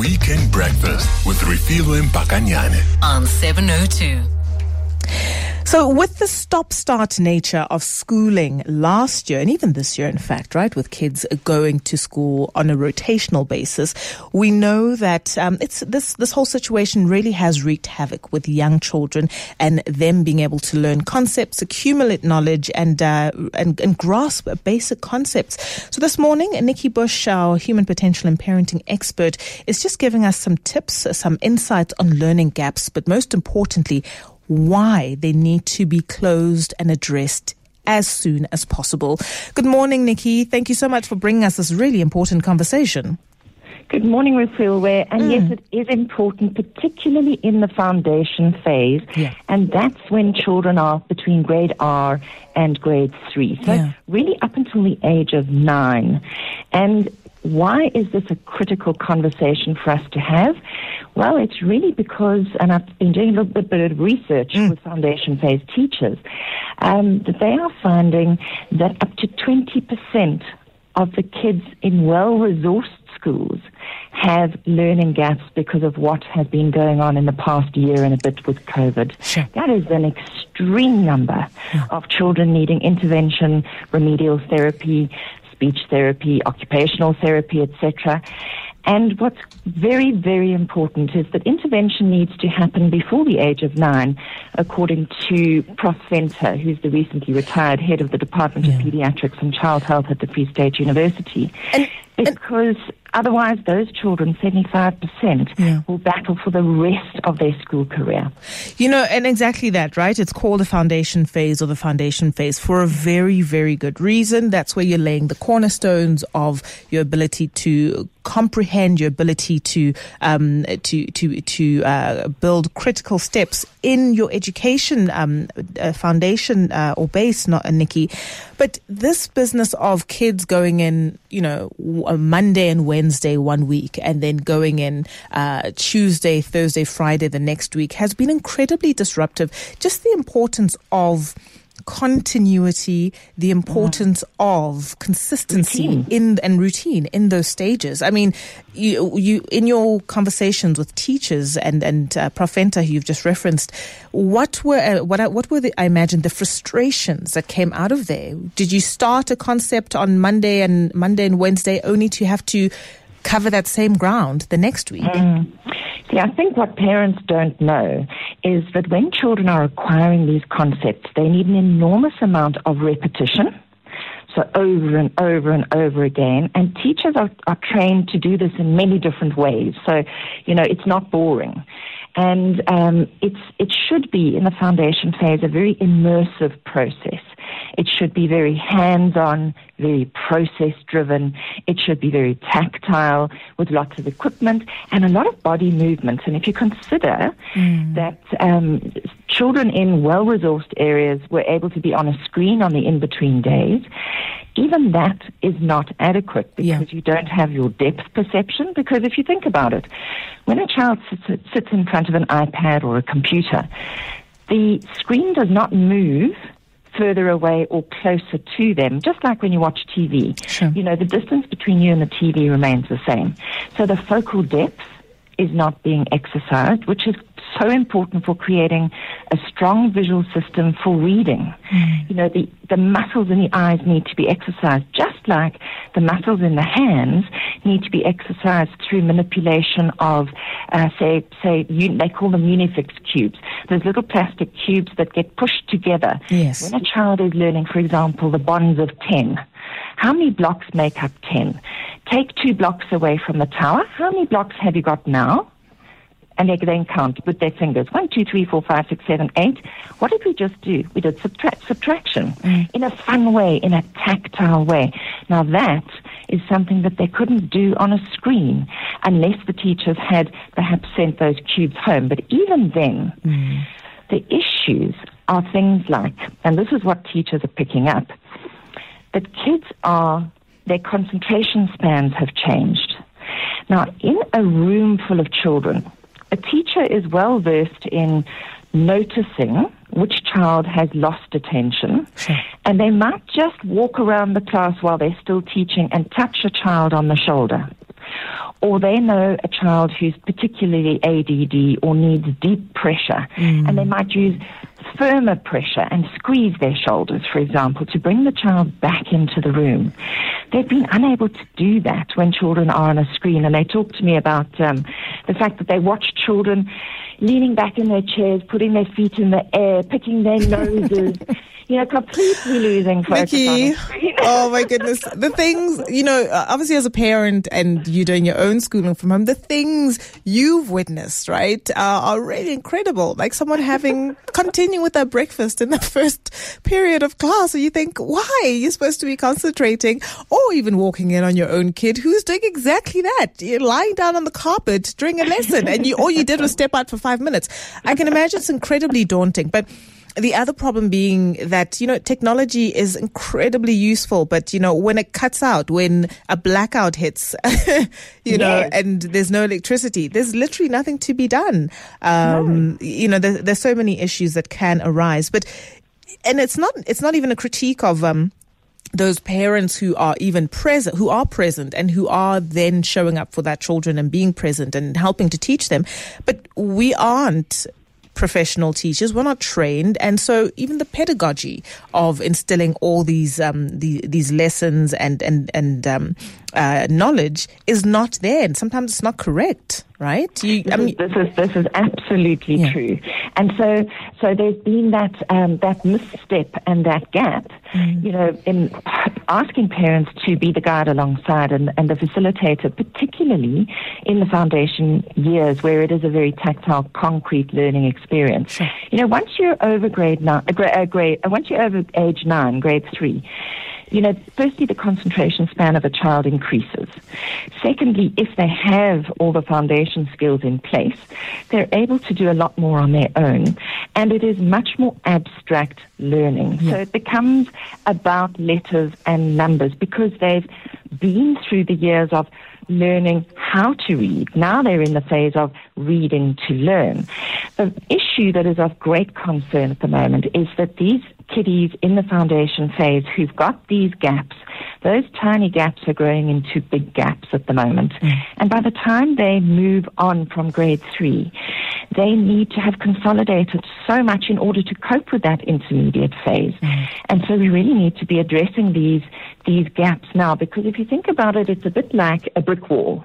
Weekend Breakfast with Refilwe Mpakanyane. on 702. So, with the stop start nature of schooling last year, and even this year, in fact, right, with kids going to school on a rotational basis, we know that um, it's this this whole situation really has wreaked havoc with young children and them being able to learn concepts, accumulate knowledge, and uh, and, and grasp basic concepts. So, this morning, Nikki Bush, our human potential and parenting expert, is just giving us some tips, some insights on learning gaps, but most importantly, why they need to be closed and addressed as soon as possible. Good morning, Nikki. Thank you so much for bringing us this really important conversation. Good morning, Refilwe. And yes, mm. it is important, particularly in the foundation phase. Yeah. And that's when children are between grade R and grade three. So Yeah. really up until the age of nine. And why is this a critical conversation for us to have? Well, it's really because, and I've been doing a little bit, bit of research with foundation phase teachers, um, that they are finding that up to 20% of the kids in well-resourced schools have learning gaps because of what has been going on in the past year and a bit with COVID. Sure. That is an extreme number of children needing intervention, remedial therapy, speech therapy, occupational therapy, etc. And what's very, very important is that intervention needs to happen before the age of nine, according to Prof. Venter, who's the recently retired head of the Department Yeah. of Pediatrics and Child Health at the Free State University. And- because otherwise, those children, 75%, Yeah. will battle for the rest of their school career. You know, and exactly that, right? It's called the foundation phase or the foundation phase for a very, very good reason. That's where you're laying the cornerstones of your ability to comprehend, your ability to um, to to to uh, build critical steps in your education um, uh, foundation uh, or base, not uh, Nikki. But this business of kids going in, you know, a Monday and Wednesday one week, and then going in uh, Tuesday, Thursday, Friday the next week has been incredibly disruptive. Just the importance of continuity, the importance of consistency Routine. in and routine in those stages. I mean, you you in your conversations with teachers and and uh, Prof Venter, who you've just referenced, what were uh, what what were the I imagine the frustrations that came out of there? Did you start a concept on Monday and Monday and Wednesday only to have to cover that same ground the next week? See, I think what parents don't know is that when children are acquiring these concepts, they need an enormous amount of repetition. So over and over and over again. And teachers are, are trained to do this in many different ways. So, you know, it's not boring. And um, it's, it should be in the foundation phase a very immersive process. It should be very hands on, very process driven. It should be very tactile with lots of equipment and a lot of body movement. And if you consider that um, children in well resourced areas were able to be on a screen on the in between days, even that is not adequate because Yeah. you don't have your depth perception. Because if you think about it, when a child sits, sits in front of an iPad or a computer, the screen does not move further away or closer to them, just like when you watch TV. Sure. You know, the distance between you and the TV remains the same. So the focal depth is not being exercised, which is so important for creating a strong visual system for reading. You know, the, the muscles in the eyes need to be exercised, just like the muscles in the hands need to be exercised through manipulation of, uh, say, say un- they call them Unifix cubes. Those little plastic cubes that get pushed together. Yes. When a child is learning, for example, the bonds of 10, how many blocks make up 10? Take two blocks away from the tower. How many blocks have you got now? And they then count with their fingers. One, two, three, four, five, six, seven, eight. What did we just do? We did subtract, subtraction mm. in a fun way, in a tactile way. Now that is something that they couldn't do on a screen unless the teachers had perhaps sent those cubes home. But even then, mm. the issues are things like, and this is what teachers are picking up, that kids are, their concentration spans have changed. Now, in a room full of children, teacher is well versed in noticing which child has lost attention, Sure. and they might just walk around the class while they're still teaching and touch a child on the shoulder. or they know a child who's particularly ADD or needs deep pressure, and they might use firmer pressure and squeeze their shoulders, for example, to bring the child back into the room. They've been unable to do that when children are on a screen, and they talk to me about um, the fact that they watch children leaning back in their chairs, putting their feet in the air, picking their noses. you know, completely losing focus on oh my goodness. The things, you know, uh, obviously as a parent and you're doing your own schooling from home, the things you've witnessed, right, uh, are really incredible. Like someone having, continuing with their breakfast in the first period of class. and you think, why? You're supposed to be concentrating or even walking in on your own kid who's doing exactly that. You're lying down on the carpet during a lesson and you, all you did was step out for five minutes. I can imagine it's incredibly daunting, but the other problem being that, you know, technology is incredibly useful, but, you know, when it cuts out, when a blackout hits, you know, and there's no electricity, there's literally nothing to be done. Um, You know, there, there's so many issues that can arise, but, and it's not, it's not even a critique of, um, those parents who are even present, who are present and who are then showing up for their children and being present and helping to teach them. But we aren't professional teachers. We're not trained, and so even the pedagogy of instilling all these um, the, these lessons and and and um, uh, knowledge is not there, and sometimes it's not correct. Right? You, I This, mean, is, this is this is absolutely Yeah. true, and so so there's been that um, that misstep and that gap, Mm. you know, in asking parents to be the guide alongside and, and the facilitator, particularly in the foundation years where it is a very tactile, concrete learning experience. You know, once you're over grade nine, uh, uh, grade, uh, once you're over age nine, grade three. You know, firstly, the concentration span of a child increases. Secondly, if they have all the foundation skills in place, they're able to do a lot more on their own. And it is much more abstract learning. So it becomes about letters and numbers because they've been through the years of learning how to read. Now they're in the phase of reading to learn. The issue that is of great concern at the moment is that these kiddies in the foundation phase who've got these gaps, those tiny gaps are growing into big gaps at the moment. Mm. And by the time they move on from grade three, they need to have consolidated so much in order to cope with that intermediate phase. Mm. And so we really need to be addressing these these gaps now because if you think about it, it's a bit like a brick wall.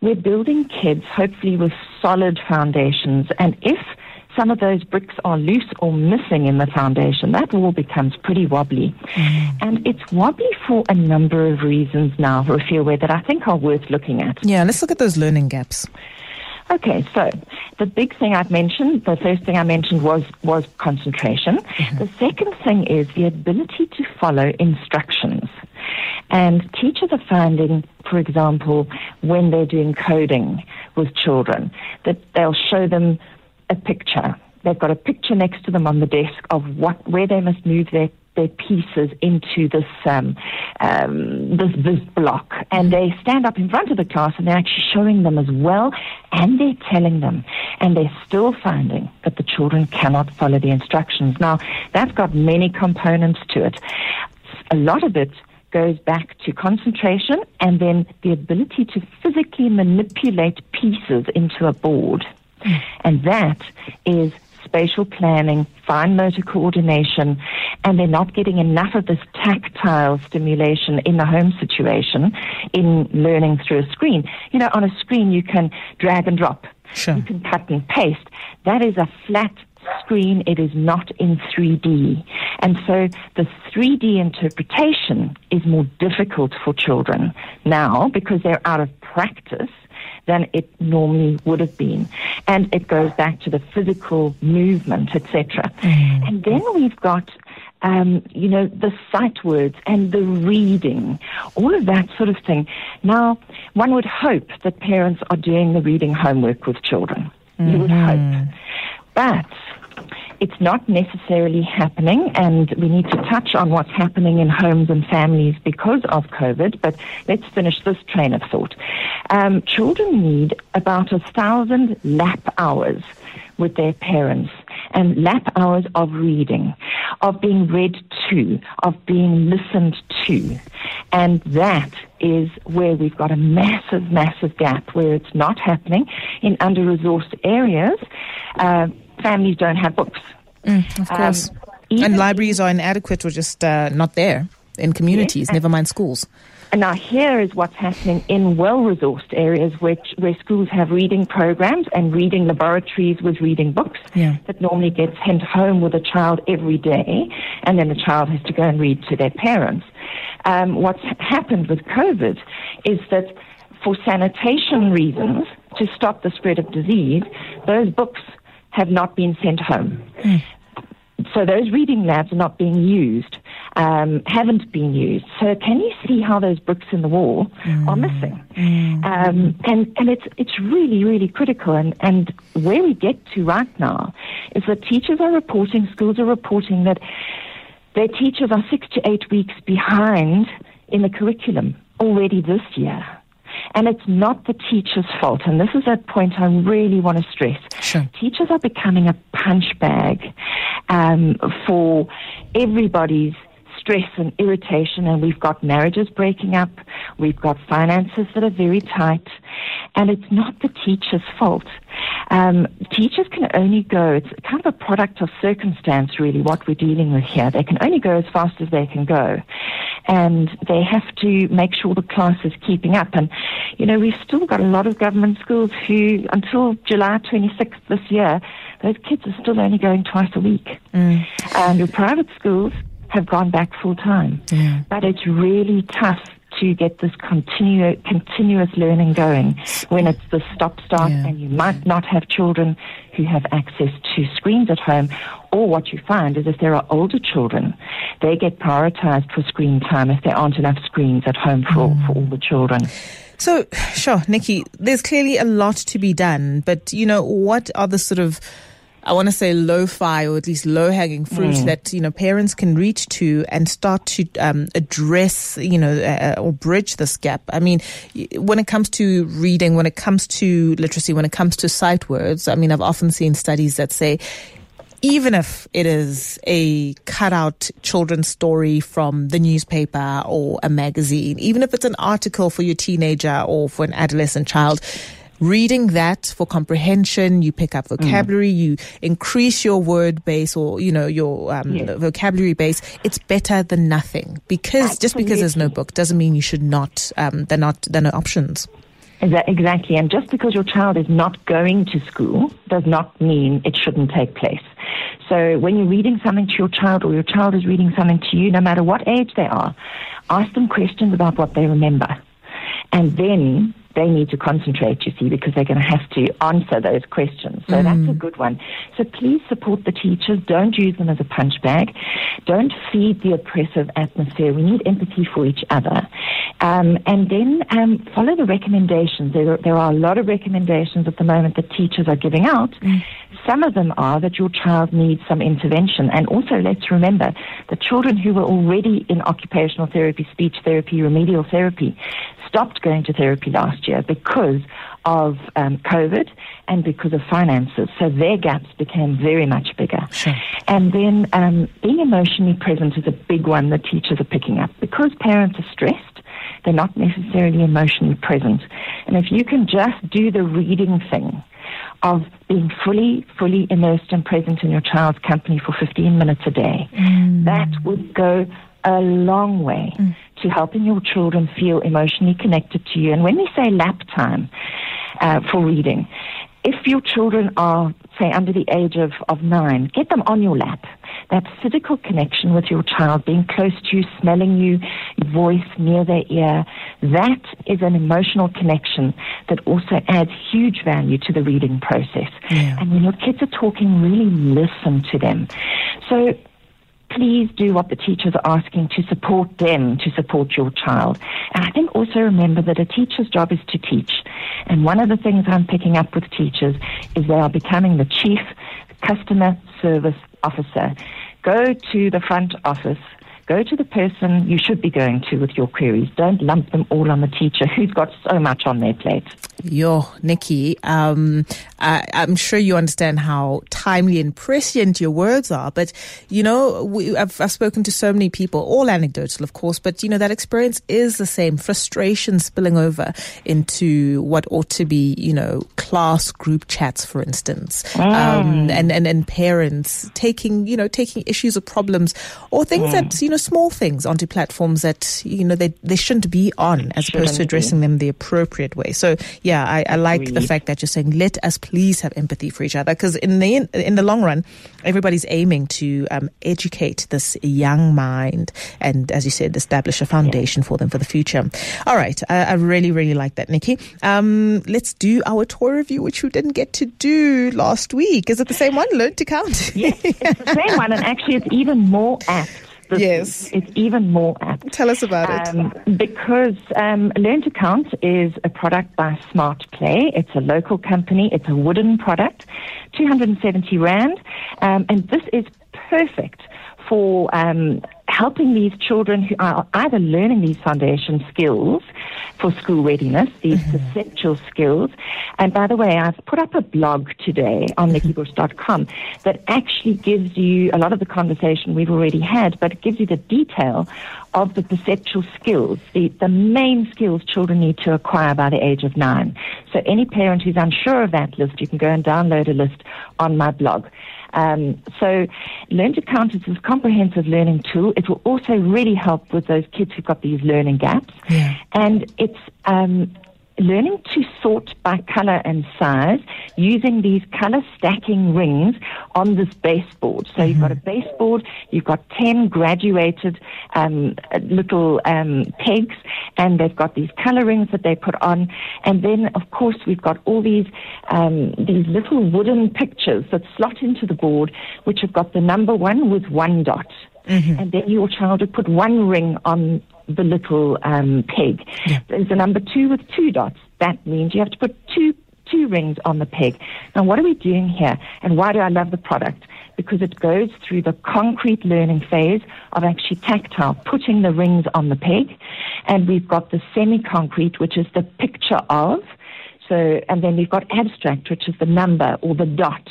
We're building kids hopefully with solid foundations and if some of those bricks are loose or missing in the foundation, that wall becomes pretty wobbly. Mm. And it's wobbly for a number of reasons now, Refilwe, that I think are worth looking at. yeah, let's look at those learning gaps. Okay, so the big thing I've mentioned, the first thing I mentioned was was concentration. Mm-hmm. The second thing is the ability to follow instructions. And teachers are finding, for example, when they're doing coding with children, that they'll show them a picture. They've got a picture next to them on the desk of what where they must move their their pieces into this um, um, this this block, and they stand up in front of the class and they're actually showing them as well, and they're telling them, and they're still finding that the children cannot follow the instructions. Now that's got many components to it. A lot of it goes back to concentration and then the ability to physically manipulate pieces into a board. And that is spatial planning, fine motor coordination, and they're not getting enough of this tactile stimulation in the home situation in learning through a screen. You know, on a screen you can drag and drop. Sure. You can cut and paste. That is a flat screen. It is not in 3D. And so the 3D interpretation is more difficult for children now because they're out of practice than it normally would have been. And it goes back to the physical movement, etc. And then we've got um, you know, the sight words and the reading, all of that sort of thing. Now, one would hope that parents are doing the reading homework with children. You would hope. But it's not necessarily happening, and we need to touch on what's happening in homes and families because of COVID. But let's finish this train of thought. Um, children need about a thousand lap hours with their parents and lap hours of reading, of being read to, of being listened to. And that is where we've got a massive, massive gap where it's not happening in under resourced areas. Uh, families don't have books. Mm, of course. Um, and libraries are inadequate or just uh, not there in communities, yes, never mind schools. And now here is what's happening in well-resourced areas which, where schools have reading programs and reading laboratories with reading books yeah. that normally get sent home with a child every day, and then the child has to go and read to their parents. Um, what's happened with COVID is that for sanitation reasons, to stop the spread of disease, those books have not been sent home. Mm so those reading labs are not being used, um, haven't been used. So can you see how those bricks in the wall mm. are missing? Mm. Um, and and it's it's really really critical. And and where we get to right now is that teachers are reporting, schools are reporting that their teachers are six to eight weeks behind in the curriculum already this year. And it's not the teacher's fault. And this is a point I really want to stress. Sure. Teachers are becoming a punch bag um, for everybody's stress and irritation, and we've got marriages breaking up, we've got finances that are very tight, and it's not the teacher's fault. Um, teachers can only go, it's kind of a product of circumstance, really, what we're dealing with here. They can only go as fast as they can go. And they have to make sure the class is keeping up. And, you know, we've still got a lot of government schools who, until July 26th this year, those kids are still only going twice a week. Mm. And your private schools have gone back full time. Yeah. But it's really tough to get this continu- continuous learning going when it's the stop start yeah. and you might not have children who have access to screens at home. Or what you find is if there are older children, they get prioritized for screen time if there aren't enough screens at home for, mm. for all the children. So, sure, Nikki, there's clearly a lot to be done, but you know, what are the sort of I want to say lo-fi or at least low-hanging fruit mm. that you know parents can reach to and start to um, address you know uh, uh, or bridge this gap. I mean, when it comes to reading, when it comes to literacy, when it comes to sight words, I mean, I've often seen studies that say even if it is a cutout children's story from the newspaper or a magazine, even if it's an article for your teenager or for an adolescent child, reading that for comprehension, you pick up vocabulary, mm. you increase your word base or, you know, your um, yes. vocabulary base. It's better than nothing because Absolutely. just because there's no book doesn't mean you should not, um, they're not, they're no options. Exactly. And just because your child is not going to school does not mean it shouldn't take place. So when you're reading something to your child or your child is reading something to you, no matter what age they are, ask them questions about what they remember. And then they need to concentrate, you see, because they're going to have to answer those questions. So mm. that's a good one. So please support the teachers. Don't use them as a punch bag. Don't feed the oppressive atmosphere. We need empathy for each other. Um, and then um, follow the recommendations. There, there are a lot of recommendations at the moment that teachers are giving out. Mm. Some of them are that your child needs some intervention. And also, let's remember the children who were already in occupational therapy, speech therapy, remedial therapy, stopped going to therapy last year because of um, COVID and because of finances. So their gaps became very much bigger. Sure. And then um, being emotionally present is a big one that teachers are picking up because parents are stressed. They're not necessarily emotionally present. And if you can just do the reading thing, of being fully, fully immersed and present in your child's company for 15 minutes a day. Mm. That would go a long way mm. To helping your children feel emotionally connected to you. And when we say lap time uh, for reading, if your children are, say, under the age of, of nine, get them on your lap. That physical connection with your child, being close to you, smelling you, voice near their ear, that is an emotional connection that also adds huge value to the reading process. Yeah. And when your kids are talking, really listen to them. So please do what the teachers are asking to support them to support your child. And I think also remember that a teacher's job is to teach. And one of the things I'm picking up with teachers is they are becoming the chief customer service officer. Go to the front office Go to the person you should be going to with your queries. Don't lump them all on the teacher who's got so much on their plate. Yo, Nikki, um, I, am sure you understand how timely and prescient your words are, but you know, we, I've, I've spoken to so many people, all anecdotal, of course, but you know, that experience is the same. Frustration spilling over into what ought to be, you know, class group chats, for instance, um, mm. um, and, and, and parents taking, you know, taking issues or problems or things mm. that, you know, small things onto platforms that, you know, they, they shouldn't be on as shouldn't opposed to addressing be. them the appropriate way. So, yeah, I, I like the fact that you're saying let us please have empathy for each other because in the in the long run, everybody's aiming to um, educate this young mind and, as you said, establish a foundation yeah. for them for the future. All right, I, I really really like that, Nikki. Um, let's do our tour review, which we didn't get to do last week. Is it the same one? Learn to count. yes, it's the same one, and actually, it's even more apt this yes. It's even more apt. Tell us about um, it. Because um, Learn to Count is a product by Smart Play. It's a local company. It's a wooden product, 270 Rand. Um, and this is perfect for um, helping these children who are either learning these foundation skills for school readiness, these mm-hmm. perceptual skills. And by the way, I've put up a blog today on mm-hmm. nikkibush.com that actually gives you a lot of the conversation we've already had, but it gives you the detail of the perceptual skills, the, the main skills children need to acquire by the age of nine. So any parent who's unsure of that list, you can go and download a list on my blog. Um, so Learn to Count is a comprehensive learning tool. It will also really help with those kids who've got these learning gaps. Yeah. And it's um, learning to sort by color and size using these color stacking rings on this baseboard. So mm-hmm. you've got a mm-hmm. baseboard, you've got 10 graduated um, little um, pegs, and they've got these color rings that they put on. And then, of course, we've got all these, um, these little wooden pictures that slot into the board, which have got the number one with one dot. Mm-hmm. And then your child would put one ring on the little um, peg. Yeah. There's a number two with two dots. That means you have to put two two rings on the peg. Now, what are we doing here? And why do I love the product? Because it goes through the concrete learning phase of actually tactile, putting the rings on the peg. And we've got the semi-concrete, which is the picture of. So, and then we've got abstract, which is the number or the dot.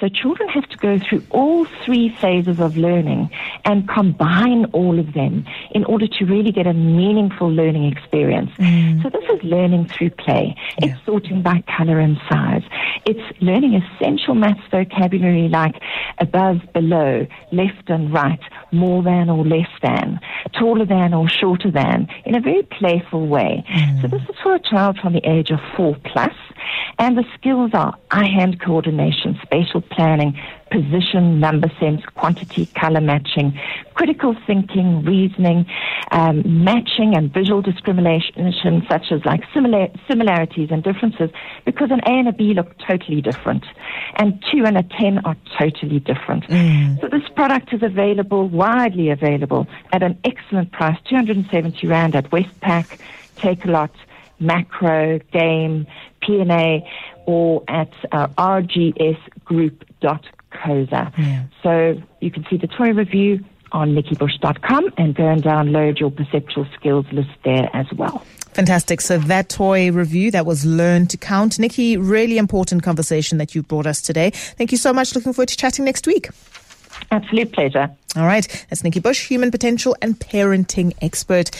So children have to go through all three phases of learning and combine all of them in order to really get a meaningful learning experience. Mm. So this is learning through play. Yeah. It's sorting by color and size. It's learning essential maths vocabulary like above, below, left and right, more than or less than, taller than or shorter than, in a very playful way. Mm. So this is for a child from the age of four plus. And the skills are eye-hand coordination, spatial planning, position, number sense, quantity, color matching, critical thinking, reasoning, um, matching and visual discrimination, such as like similar, similarities and differences, because an A and a B look totally different, and two and a ten are totally different. Mm. So this product is available, widely available, at an excellent price, 270 Rand at Westpack, Takealot, Makro, Game, PNA, or at uh, rgsgroup.coza. Yeah. So you can see the toy review on nikkibush.com and go and download your perceptual skills list there as well. Fantastic. So that toy review that was Learn to Count. Nikki, really important conversation that you brought us today. Thank you so much. Looking forward to chatting next week. Absolute pleasure. All right. That's Nikki Bush, human potential and parenting expert.